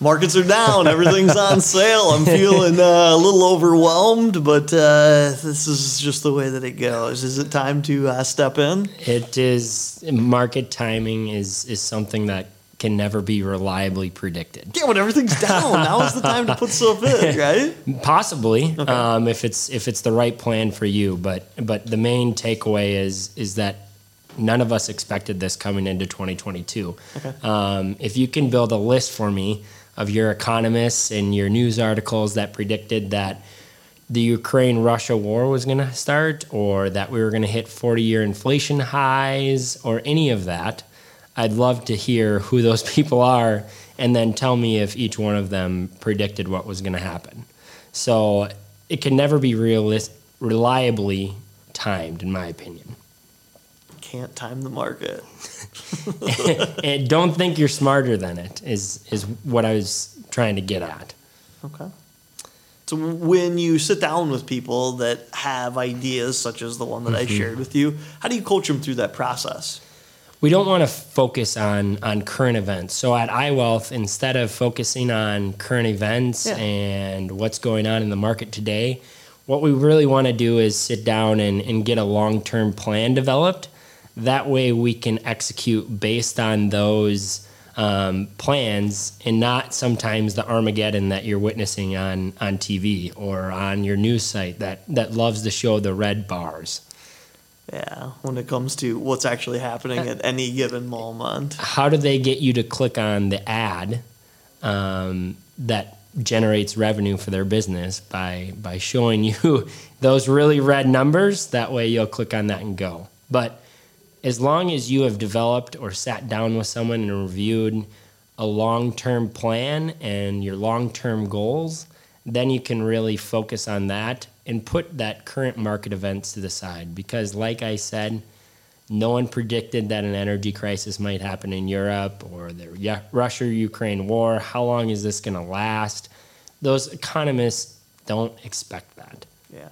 markets are down. Everything's on sale. I'm feeling uh, a little overwhelmed, but uh, this is just the way that it goes. Is it time to uh, step in? It is market timing is is something that can never be reliably predicted. Yeah, when everything's down, now is the time to put stuff in, right? Possibly, okay. um, if it's if it's the right plan for you. But but the main takeaway is is that none of us expected this coming into 2022. Okay. Um, if you can build a list for me of your economists and your news articles that predicted that the Ukraine Russia war was going to start or that we were going to hit 40 year inflation highs or any of that, I'd love to hear who those people are and then tell me if each one of them predicted what was going to happen. So it can never be realist, reliably timed, in my opinion. Can't time the market. and don't think you're smarter than it is is what I was trying to get at. Okay. So when you sit down with people that have ideas such as the one that mm-hmm. I shared with you, how do you coach them through that process? we don't want to focus on on current events. So at iWealth, instead of focusing on current events yeah. and what's going on in the market today, what we really want to do is sit down and, and get a long term plan developed. That way we can execute based on those um, plans and not sometimes the Armageddon that you're witnessing on, on TV or on your news site that, that loves to show the red bars. Yeah, when it comes to what's actually happening at any given moment. How do they get you to click on the ad um, that generates revenue for their business by by showing you those really red numbers? That way, you'll click on that and go. But as long as you have developed or sat down with someone and reviewed a long term plan and your long term goals, then you can really focus on that and put that current market events to the side. Because like i said no one predicted that an energy crisis might happen in europe or the russia ukraine war. How long is this going to last? Those economists don't expect that. Yeah.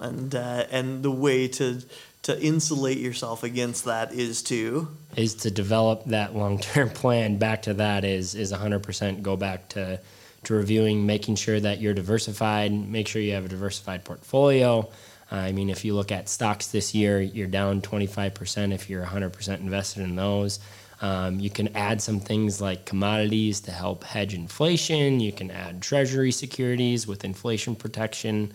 And uh, and the way to to insulate yourself against that is to is to develop that long-term plan back to that is is 100% go back to to reviewing, making sure that you're diversified, make sure you have a diversified portfolio. Uh, I mean, if you look at stocks this year, you're down 25% if you're 100% invested in those. Um, you can add some things like commodities to help hedge inflation. You can add treasury securities with inflation protection.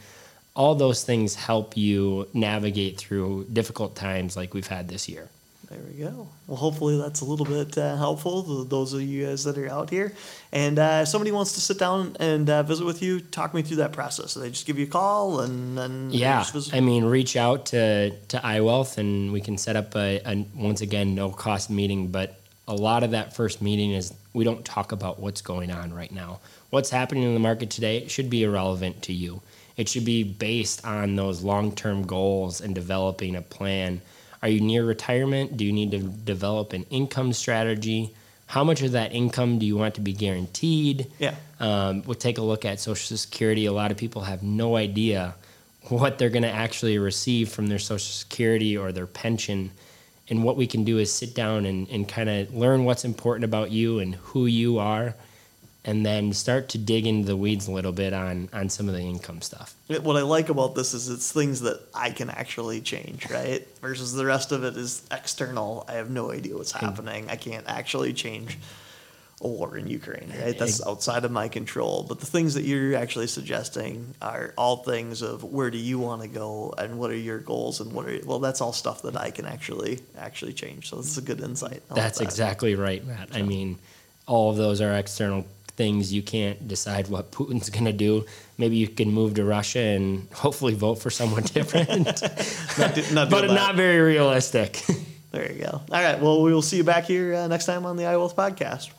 All those things help you navigate through difficult times like we've had this year. There we go. Well, hopefully that's a little bit uh, helpful to those of you guys that are out here. And uh, if somebody wants to sit down and uh, visit with you, talk me through that process. So they just give you a call and then yeah. I mean, reach out to to iWealth and we can set up a, a once again no cost meeting. But a lot of that first meeting is we don't talk about what's going on right now. What's happening in the market today should be irrelevant to you. It should be based on those long term goals and developing a plan are you near retirement? Do you need to develop an income strategy? How much of that income do you want to be guaranteed? Yeah. Um, we'll take a look at Social Security. A lot of people have no idea what they're going to actually receive from their Social Security or their pension. And what we can do is sit down and, and kind of learn what's important about you and who you are and then start to dig into the weeds a little bit on on some of the income stuff. What I like about this is it's things that I can actually change, right? Versus the rest of it is external. I have no idea what's mm-hmm. happening. I can't actually change a war in Ukraine, right? That's outside of my control. But the things that you're actually suggesting are all things of where do you want to go and what are your goals and what are well that's all stuff that I can actually actually change. So this is a good insight. That's that. exactly right, Matt. I mean, all of those are external things you can't decide what Putin's going to do. Maybe you can move to Russia and hopefully vote for someone different. not do, not but not very realistic. there you go. All right. Well, we will see you back here uh, next time on the iWealth podcast.